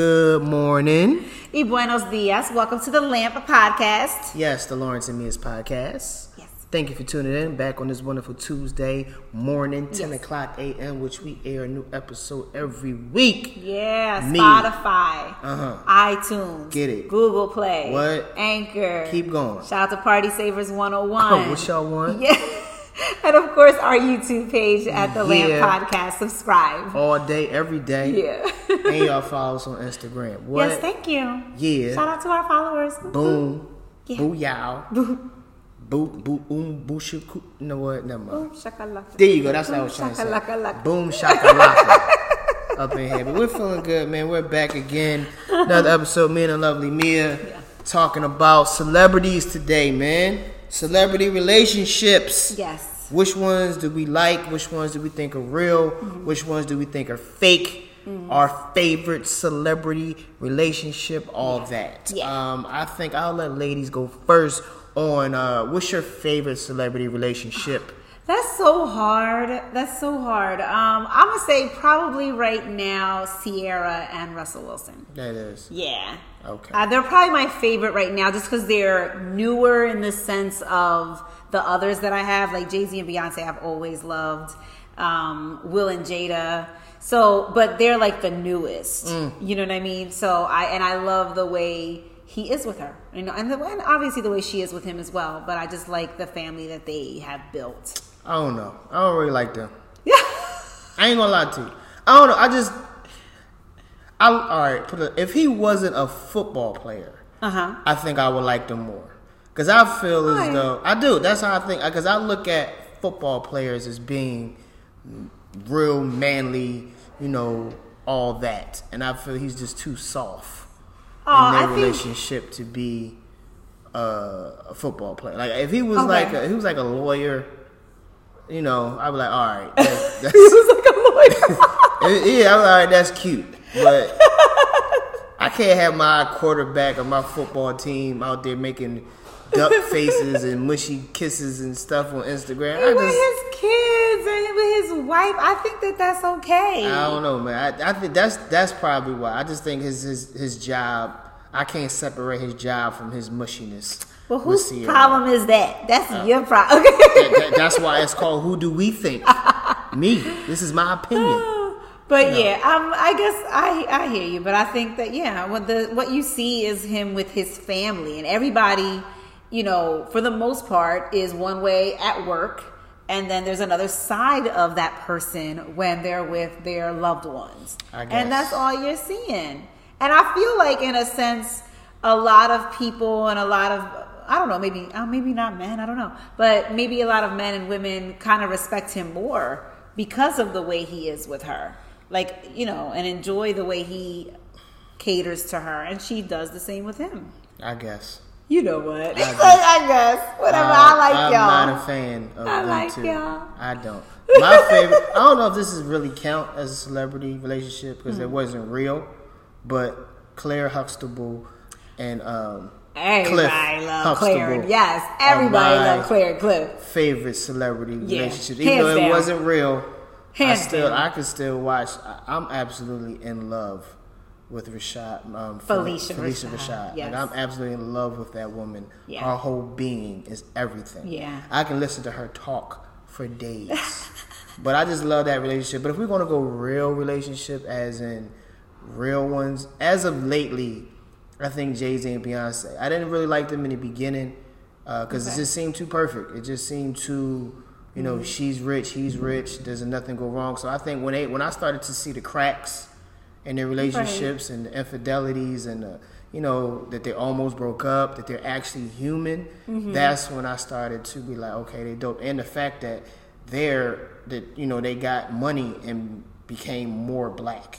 Good morning. Y buenos dias. Welcome to the Lamp Podcast. Yes, the Lawrence and Mia's podcast. Yes. Thank you for tuning in. Back on this wonderful Tuesday morning, 10 Yes. o'clock a.m., which we air a new episode every week. Yeah, Me. Spotify, Uh-huh. iTunes, Get it. Google Play, What? Anchor. Keep going. Shout out to Party Savers 101. Oh, what y'all want? Yeah. And of course, our YouTube page at the Lamp Yeah. Podcast. Subscribe. All day, every day. Yeah. and y'all follow us on Instagram. What? Yes, thank you. Yeah. Shout out to our followers. Boom. Yeah. Boo yow. Boo, boo, um, boo, shaku. You know what? Never mind. Boom, shakalaka. There you go. That's what I was trying to say. Boom shakalaka. Up in here, but we're feeling good, man. We're back again. Another episode. Me and the lovely Mia talking about celebrities today, man. Celebrity relationships. Yes. Which ones do we like? Which ones do we think are real? Mm-hmm. Which ones do we think are fake? Our favorite celebrity relationship, all that. Yeah. Um, I think I'll let ladies go first on uh, what's your favorite celebrity relationship? That's so hard. That's so hard. Um, I'm gonna say probably right now Ciara and Russell Wilson. That is. Yeah. Okay. Uh, they're probably my favorite right now, just because they're newer in the sense of the others that I have, like Jay Z and Beyonce. I've always loved um, Will and Jada. So, but they're like the newest. Mm. You know what I mean? So I and I love the way he is with her, you know, and, the, and obviously the way she is with him as well. But I just like the family that they have built. I don't know. I don't really like them. Yeah. I ain't gonna lie to you. I don't know. I just, I all right. Put a, if he wasn't a football player, Uh huh. I think I would like them more. Cause I feel as though I do. That's how I think. Cause I look at football players as being real manly, you know, all that, and I feel he's just too soft Aw, in their I think- relationship to be uh, a football player. Like if he was Okay. like a, he was like a lawyer, you know, I'd be like, all right, that's, that's, He was like a lawyer. yeah, I'm like, all right, that's cute, but I can't have my quarterback of my football team out there making duck faces and mushy kisses and stuff on Instagram. I with just, his kids and with his wife, I think that that's okay. I don't know, man. I, I think that's that's probably why. I just think his his his job. I can't separate his job from his mushiness. Well, whose problem is that? That's Uh, your problem. That- that- that's why it's called "Who Do We Think?" Me. This is my opinion. but No. yeah, um, I guess I I hear you, but I think that yeah, what the what you see is him with his family and everybody, you know, for the most part, is one way at work, and then there's another side of that person when they're with their loved ones, and that's all you're seeing. And I feel like, in a sense, a lot of people and a lot of I don't know, maybe uh, maybe not men, I don't know, but maybe a lot of men and women kind of respect him more because of the way he is with her, like you know, and enjoy the way he caters to her, and she does the same with him. I guess. You know what? I I, guess. whatever. I like I'm y'all. I'm not a fan of I them like too. y'all. I don't. My favorite. I don't know if this is really count as a celebrity relationship because Hmm. it wasn't real, but Claire Huxtable and um, Everybody Cliff love Claire. Huxtable Yes, everybody my love Claire and Cliff. favorite celebrity Yeah, relationships. Even hands though it down. wasn't real, I still down. I could still watch. I, I'm absolutely in love with Rashad. Um, Phylicia Phylicia Rashad, Rashad. yes. Like I'm absolutely in love with that woman. Yeah. Her whole being is everything. Yeah. I can listen to her talk for days. but I just love that relationship. But if we're gonna go real relationship, as in real ones, as of lately, I think Jay Z and Beyonce. I didn't really like them in the beginning because it Okay. just seemed too perfect. It just seemed too, you know, she's rich, he's rich. Does nothing go wrong? So I think when they when I started to see the cracks in their relationships and the infidelities and the, you know that they almost broke up, that they're actually human. Mm-hmm. That's when I started to be like, okay, they dope. And the fact that they're that you know they got money and became more black.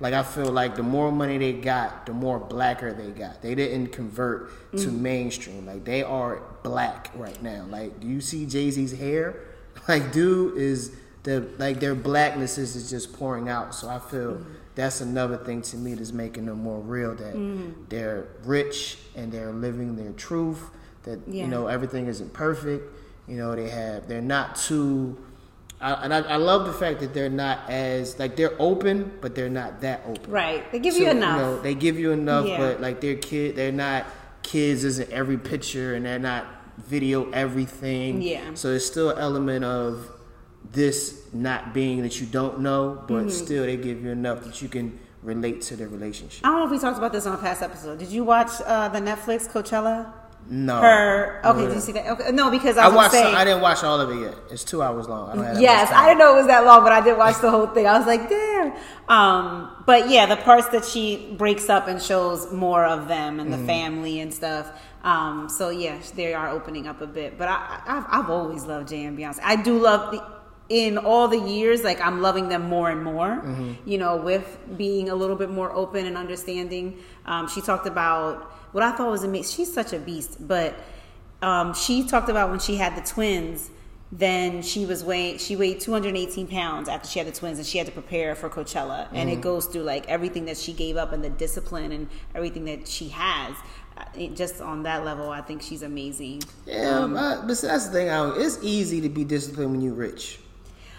Like I feel like the more money they got, the more blacker they got. They didn't convert to mm. mainstream. Like they are black right now. Like do you see Jay Z's hair? Like dude is the like their blackness is, is just pouring out. So I feel mm-hmm. That's another thing to me that's making them more real. That mm. they're rich and they're living their truth. That Yeah. you know everything isn't perfect. You know they have they're not too I, and I, I love the fact that they're not as like they're open, but they're not that open. Right. They give So, you enough. know, they give you enough, Yeah. but like they're kid, they're not kids. Isn't every picture, and they're not video everything. Yeah. So it's still an element of this not being that you don't know, but Mm-hmm. still they give you enough that you can relate to their relationship. I don't know if we talked about this on a past episode. Did you watch uh, the Netflix Coachella? No. Her okay, No. did you see that? Okay, no, because I I watched. say, I didn't watch all of it yet. It's two hours long. I don't have Yes. I didn't know it was that long, but I did watch the whole thing. I was like, damn. Um, but yeah, the parts that she breaks up and shows more of them and the family and stuff. Um, so yeah, they are opening up a bit. But I, I've, I've always loved Jay and Beyonce. I do love the. In all the years, like I'm loving them more and more. You know, with being a little bit more open and understanding. Um, she talked about what I thought was amazing. She's such a beast, but um, she talked about when she had the twins then she was weighing she weighed 218 pounds after she had the twins and she had to prepare for coachella and it goes through like everything that she gave up and the discipline and everything that she has Uh, it- just on that level i think she's amazing Yeah, but, but that's the thing. I don't, it's easy to be disciplined when you're rich.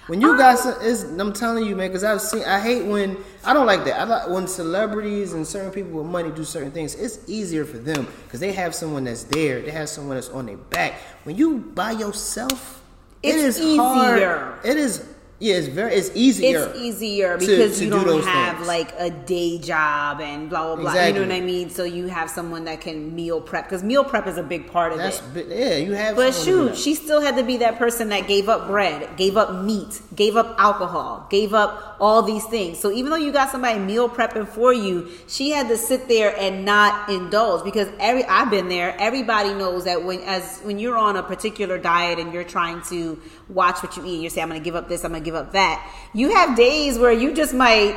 When you got some, it's, I'm telling you, man, because I've seen. I hate when I don't like that. I like when celebrities and certain people with money do certain things. It's easier for them because they have someone that's there. They have someone that's on their back. When you by yourself, it It's is hard. easier. It is. Yeah, it's very. It's easier. it's easier because to you do don't those have things. like a day job and blah blah blah you know what i mean so you have someone that can meal prep because meal prep is a big part of That's it yeah. You have. But to do shoot, she still had to be that person that gave up bread, gave up meat, gave up alcohol, gave up all these things. So even though you got somebody meal prepping for you, she had to sit there and not indulge because every I've been there. Everybody knows that when as when you're on a particular diet and you're trying to watch what you eat, you say I'm going to give up this, I'm going to give up that. You have days where you just might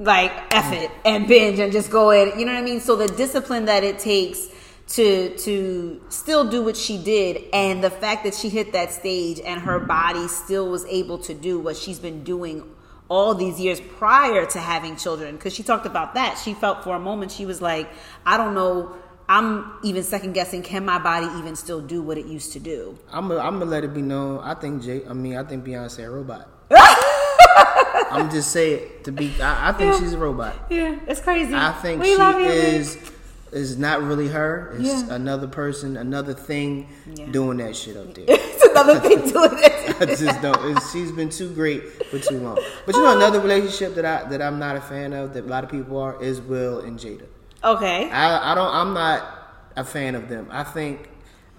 like F it and binge and just go in. You know what I mean? So the discipline that it takes to to still do what she did and the fact that she hit that stage and her body still was able to do what she's been doing all these years prior to having children because she talked about that she felt for a moment she was like i don't know i'm even second guessing can my body even still do what it used to do I'm gonna I'm let it be known. I think Jay. I mean, I think Beyonce a robot. I'm just saying to be. I, I think Yeah. she's a robot. yeah it's crazy I think We she you, is is not really her. It's Yeah. another person, another thing Yeah. doing that shit up there. it's another thing to it I just don't. It's, she's been too great for too long. But you know, oh. another relationship that I that I'm not a fan of that a lot of people are is Will and Jada. Okay I, I don't. I'm not a fan of them. I think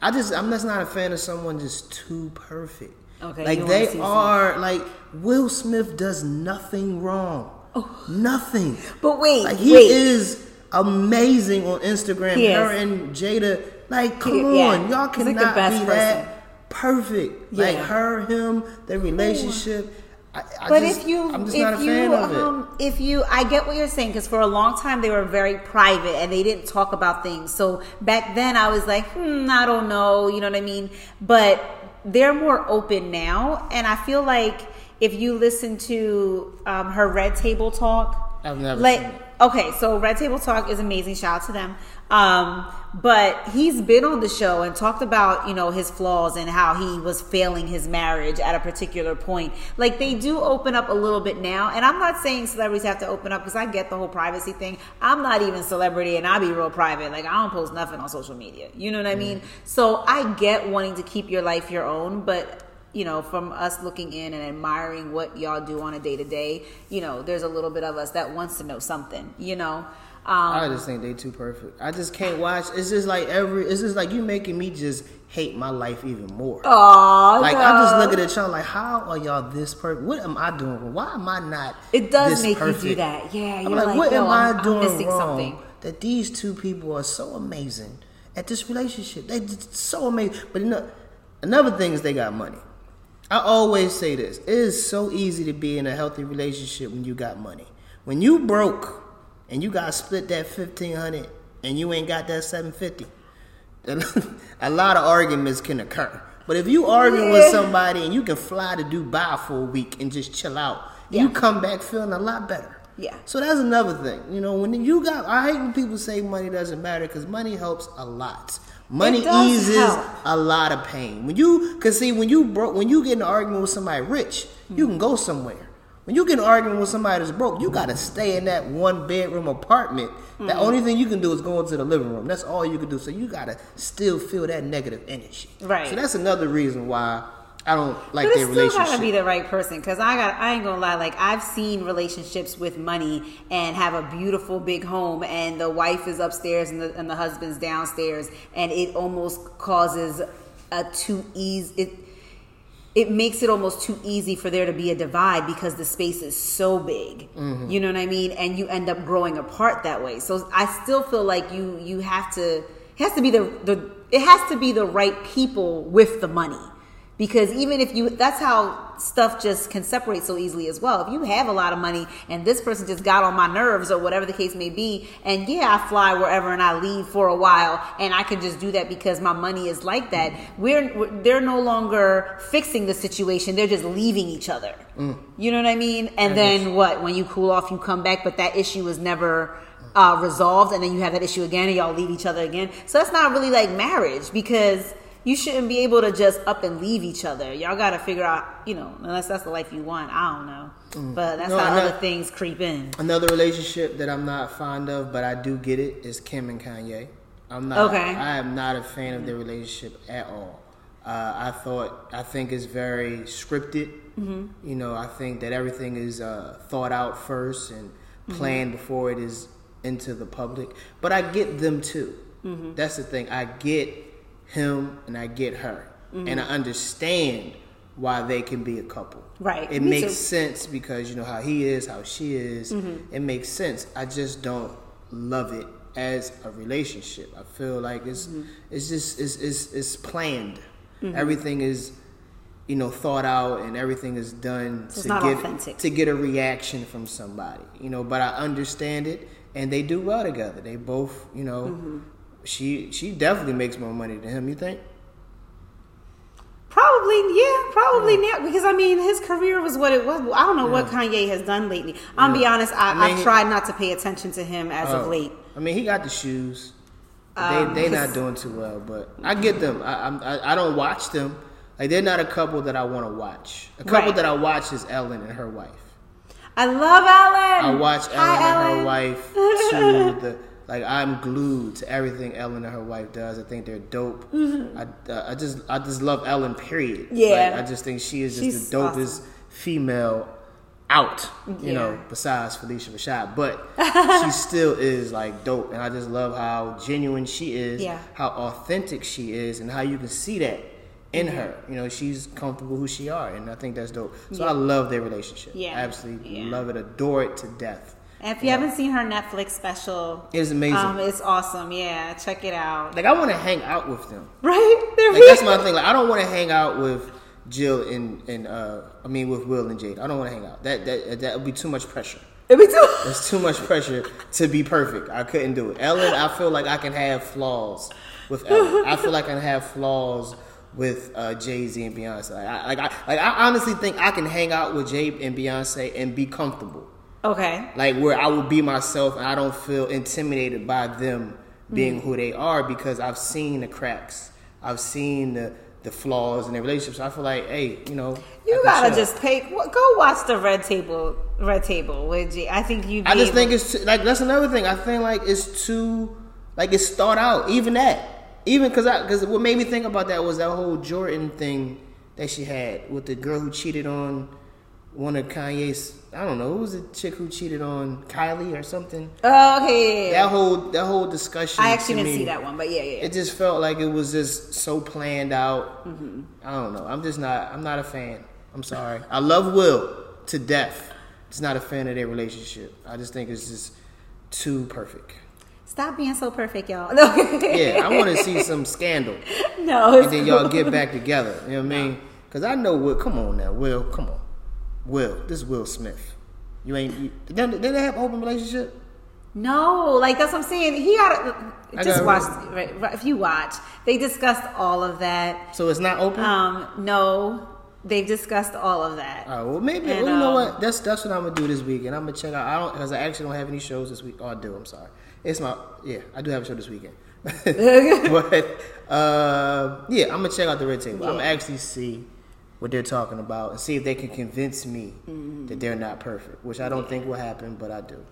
I just I'm just not a fan of someone just too perfect. Okay, like they see some- are. Like Will Smith does nothing wrong. Oh. Nothing. but wait Like he wait is amazing on Instagram. He Her is. and Jada. Like come yeah. on, y'all He's like cannot be person. that perfect. Like her, him, their relationship. I, I But just, if you, I'm just if not a you, fan of it. um, if you, I get what you're saying because for a long time they were very private and they didn't talk about things. So back then I was like, hmm, I don't know, you know what I mean? But they're more open now, and I feel like if you listen to um, her Red Table Talk, I've never like, seen it. okay, so Red Table Talk is amazing. Shout out to them. Um, but he's been on the show and talked about, you know, his flaws and how he was failing his marriage at a particular point. Like they do open up a little bit now. And I'm not saying celebrities have to open up because I get the whole privacy thing. I'm not even celebrity and I be real private. Like I don't post nothing on social media. You know what I mean? So I get wanting to keep your life your own, but you know, from us looking in and admiring what y'all do on a day to day, you know, there's a little bit of us that wants to know something, you know. Um, I just think they too perfect. I just can't watch. It's just like every. It's just like you making me just hate my life even more. Aw, like I just no. look at y'all like, how are y'all this perfect? What am I doing? wrong? Why am I not? It does make you do that. Yeah, I'm you're like, like, what am I'm- I I'm doing missing wrong? something. That these two people are so amazing at this relationship. They just so amazing. But another thing is they got money. I always say this: it is so easy to be in a healthy relationship when you got money. When you broke and you got to split that fifteen hundred and you ain't got that seven fifty, a lot of arguments can occur. But if you arguing with somebody and you can fly to Dubai for a week and just chill out, Yeah. you come back feeling a lot better. Yeah. So that's another thing. You know, when you got, I hate when people say money doesn't matter because money helps a lot. Money eases help. a lot of pain. When you, cause see, when you broke, when you get in an argument with somebody rich, you can go somewhere. When you get in an argument with somebody that's broke, you gotta stay in that one bedroom apartment. The Mm-hmm. only thing you can do is go into the living room. That's all you can do. So you gotta still feel that negative energy. Right. So that's another reason why I don't like But their it still gotta be the right person because I got I ain't gonna lie like I've seen relationships with money and have a beautiful big home and the wife is upstairs and the and the husband's downstairs and it almost causes a too easy it it makes it almost too easy for there to be a divide because the space is so big. Mm-hmm. You know what I mean? And you end up growing apart that way. So I still feel like you you have to it has to be the the it has to be the right people with the money. Because even if you that's how stuff just can separate so easily as well. If you have a lot of money and this person just got on my nerves or whatever the case may be, and yeah, I fly wherever and I leave for a while and I can just do that because my money is like that. We're, we're they're no longer fixing the situation; they're just leaving each other. You know what I mean? And then what? When you cool off, you come back, but that issue is never uh, resolved, and then you have that issue again, and y'all leave each other again. So that's not really like marriage because you shouldn't be able to just up and leave each other. Y'all got to figure out, you know, unless that's the life you want. I don't know, but that's No, how other things creep in. Another relationship that I'm not fond of, but I do get it, is Kim and Kanye. I'm not. Okay. I am not a fan of their relationship at all. Uh, I thought. I think it's very scripted. Mm-hmm. You know, I think that everything is uh, thought out first and Mm-hmm. planned before it is into the public. But I get them too. Mm-hmm. That's the thing. I get him and I get her, Mm-hmm. and I understand why they can be a couple. Right. It Me makes too. sense because you know how he is, how she is. Mm-hmm. It makes sense. I just don't love it as a relationship. I feel like it's mm-hmm. it's just it's it's, it's planned. Mm-hmm. Everything is you know thought out and everything is done So to get authentic. to get a reaction from somebody. You know, but I understand it and they do well together. They both, you know, she she definitely makes more money than him, you think? Probably, yeah, probably now because I mean his career was what it was. I don't know what Kanye has done lately. I'm be honest, I, I mean, I've tried not to pay attention to him as of Oh. late. I mean, he got the shoes. Um, they they not doing too well, but I get them. I I, I don't watch them. Like they're not a couple that I want to watch. A couple Right. that I watch is Ellen and her wife. I love Ellen. I watch Ellen Hi, and Ellen. her wife to the like. I'm glued to everything Ellen and her wife does. I think they're dope. I, uh, I just I just love Ellen. Period. Mm-hmm. Yeah. Like, I just think she is just She's the dopest awesome. female out. You know, besides Phylicia Rashad, but she still is like dope, and I just love how genuine she is. Yeah. How authentic she is, and how you can see that. In her, you know, she's comfortable who she are, and I think that's dope. So Yeah. I love their relationship. Yeah. absolutely Yeah. love it, adore it to death. And if you haven't seen her Netflix special, It's amazing. um, it's awesome. Yeah, check it out. like I want to hang out with them. Right? They're Like that's my thing. Like I don't want to hang out with Jill and and uh, I mean with Will and Jade. I don't want to hang out. That that that would be too much pressure. It'd be too. It's too much pressure to be perfect. I couldn't do it. Ellen, I feel like I can have flaws with Ellen. I feel like I can have flaws with uh, Jay Z and Beyonce. Like I, like I like I honestly think I can hang out with Jay and Beyonce and be comfortable. Okay. like where I would be myself and I don't feel intimidated by them being mm. who they are because I've seen the cracks, I've seen the the flaws in their relationships. I feel like, hey, you know, You gotta chill. just take Go watch the Red Table. Red Table with I think you. I just think it's too, like that's another thing. I think like it's too like it's thought out. Even that, even because I because what made me think about that was that whole Jordyn thing that she had with the girl who cheated on one of Kanye's. I don't know. Who was the chick who cheated on Kylie or something? Oh, okay. Yeah, yeah. That whole that whole discussion. I actually to didn't me, see that one, but yeah, yeah. yeah. It just felt like it was just so planned out. Mm-hmm. I don't know. I'm just not. I'm not a fan. I'm sorry. I love Will to death. Just not a fan of their relationship. I just think it's just too perfect. Stop being so perfect, y'all. No, Yeah, I want to see some scandal, no. and then y'all get back together. You know what I mean? Because I know Will. Come on now, Will. Come on, Will. This is Will Smith. You ain't. You, did, they, have open relationship? No, like that's what I'm saying. He got I just watch. Right, right, if you watch, they discussed all of that. So it's not open. Um, no, they've discussed all of that. All right, well, maybe And, well, you know um, what? That's that's what I'm gonna do this weekend. I'm gonna check out. I don't because I actually don't have any shows this week. Oh, I do. I'm sorry. It's my yeah. I do have a show this weekend. but uh, yeah, I'm gonna check out the red table. I'm gonna actually see what they're talking about and see if they can convince me Mm-hmm. that they're not perfect, which I don't think will happen, but I do.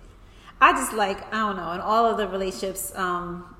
I just like I don't know, in all of the relationships, um,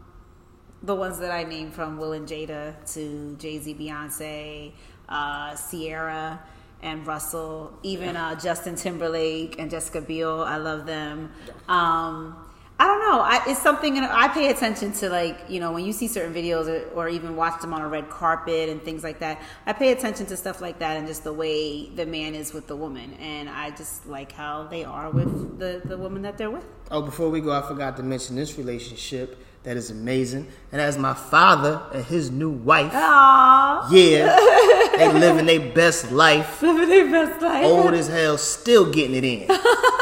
the ones that I named from Will and Jada to Jay Z, Beyonce, uh, Ciara, and Russell, even uh, Justin Timberlake and Jessica Biel. I love them. Um, I don't know. I, it's something I pay attention to, like you know, when you see certain videos or, or even watch them on a red carpet and things like that. I pay attention to stuff like that and just the way the man is with the woman, and I just like how they are with the the woman that they're with. Oh, before we go, I forgot to mention this relationship that is amazing, and as my father and his new wife. Aww. Yeah, they living their best life. Living their best life. Old as hell, still getting it in.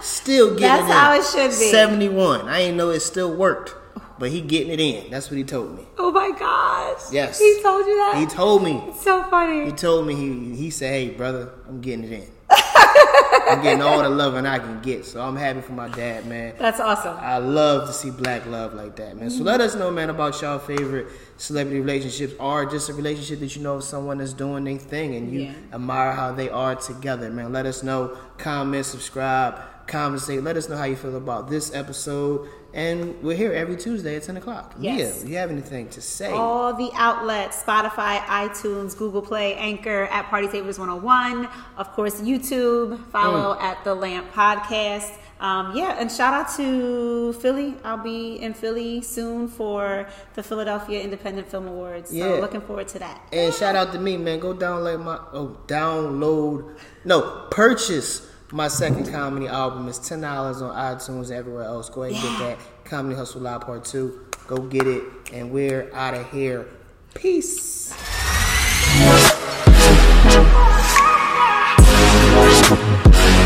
Still getting That's it how it should be. 71. I ain't know it still worked, but he getting it in. That's what he told me. Oh my gosh. Yes. He told you that? He told me. It's so funny. He told me he he said, "Hey, brother, I'm getting it in. I'm getting all the loving I can get." So I'm happy for my dad, man. That's awesome. I love to see black love like that, man. So mm-hmm. let us know, man, about y'all favorite celebrity relationships or just a relationship that you know of someone that's doing their thing and you Yeah. admire how they are together, man. Let us know. Comment, subscribe, conversate. Let us know how you feel about this episode. And we're here every Tuesday at 10 o'clock. Yes. Yeah, you have anything to say? All the outlets Spotify, iTunes, Google Play, Anchor, at Party Savers 101. Of course, YouTube. Follow Mm. at The Lamp Podcast. Um, yeah, and shout out to Philly. I'll be in Philly soon for the Philadelphia Independent Film Awards. So Yeah. looking forward to that. And shout out to me, man. Go download my oh download no purchase my second comedy album is ten dollars on iTunes everywhere else. Go ahead and yeah. get that. Comedy Hustle Live Part Two. Go get it, and we're out of here. Peace.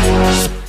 Yeah.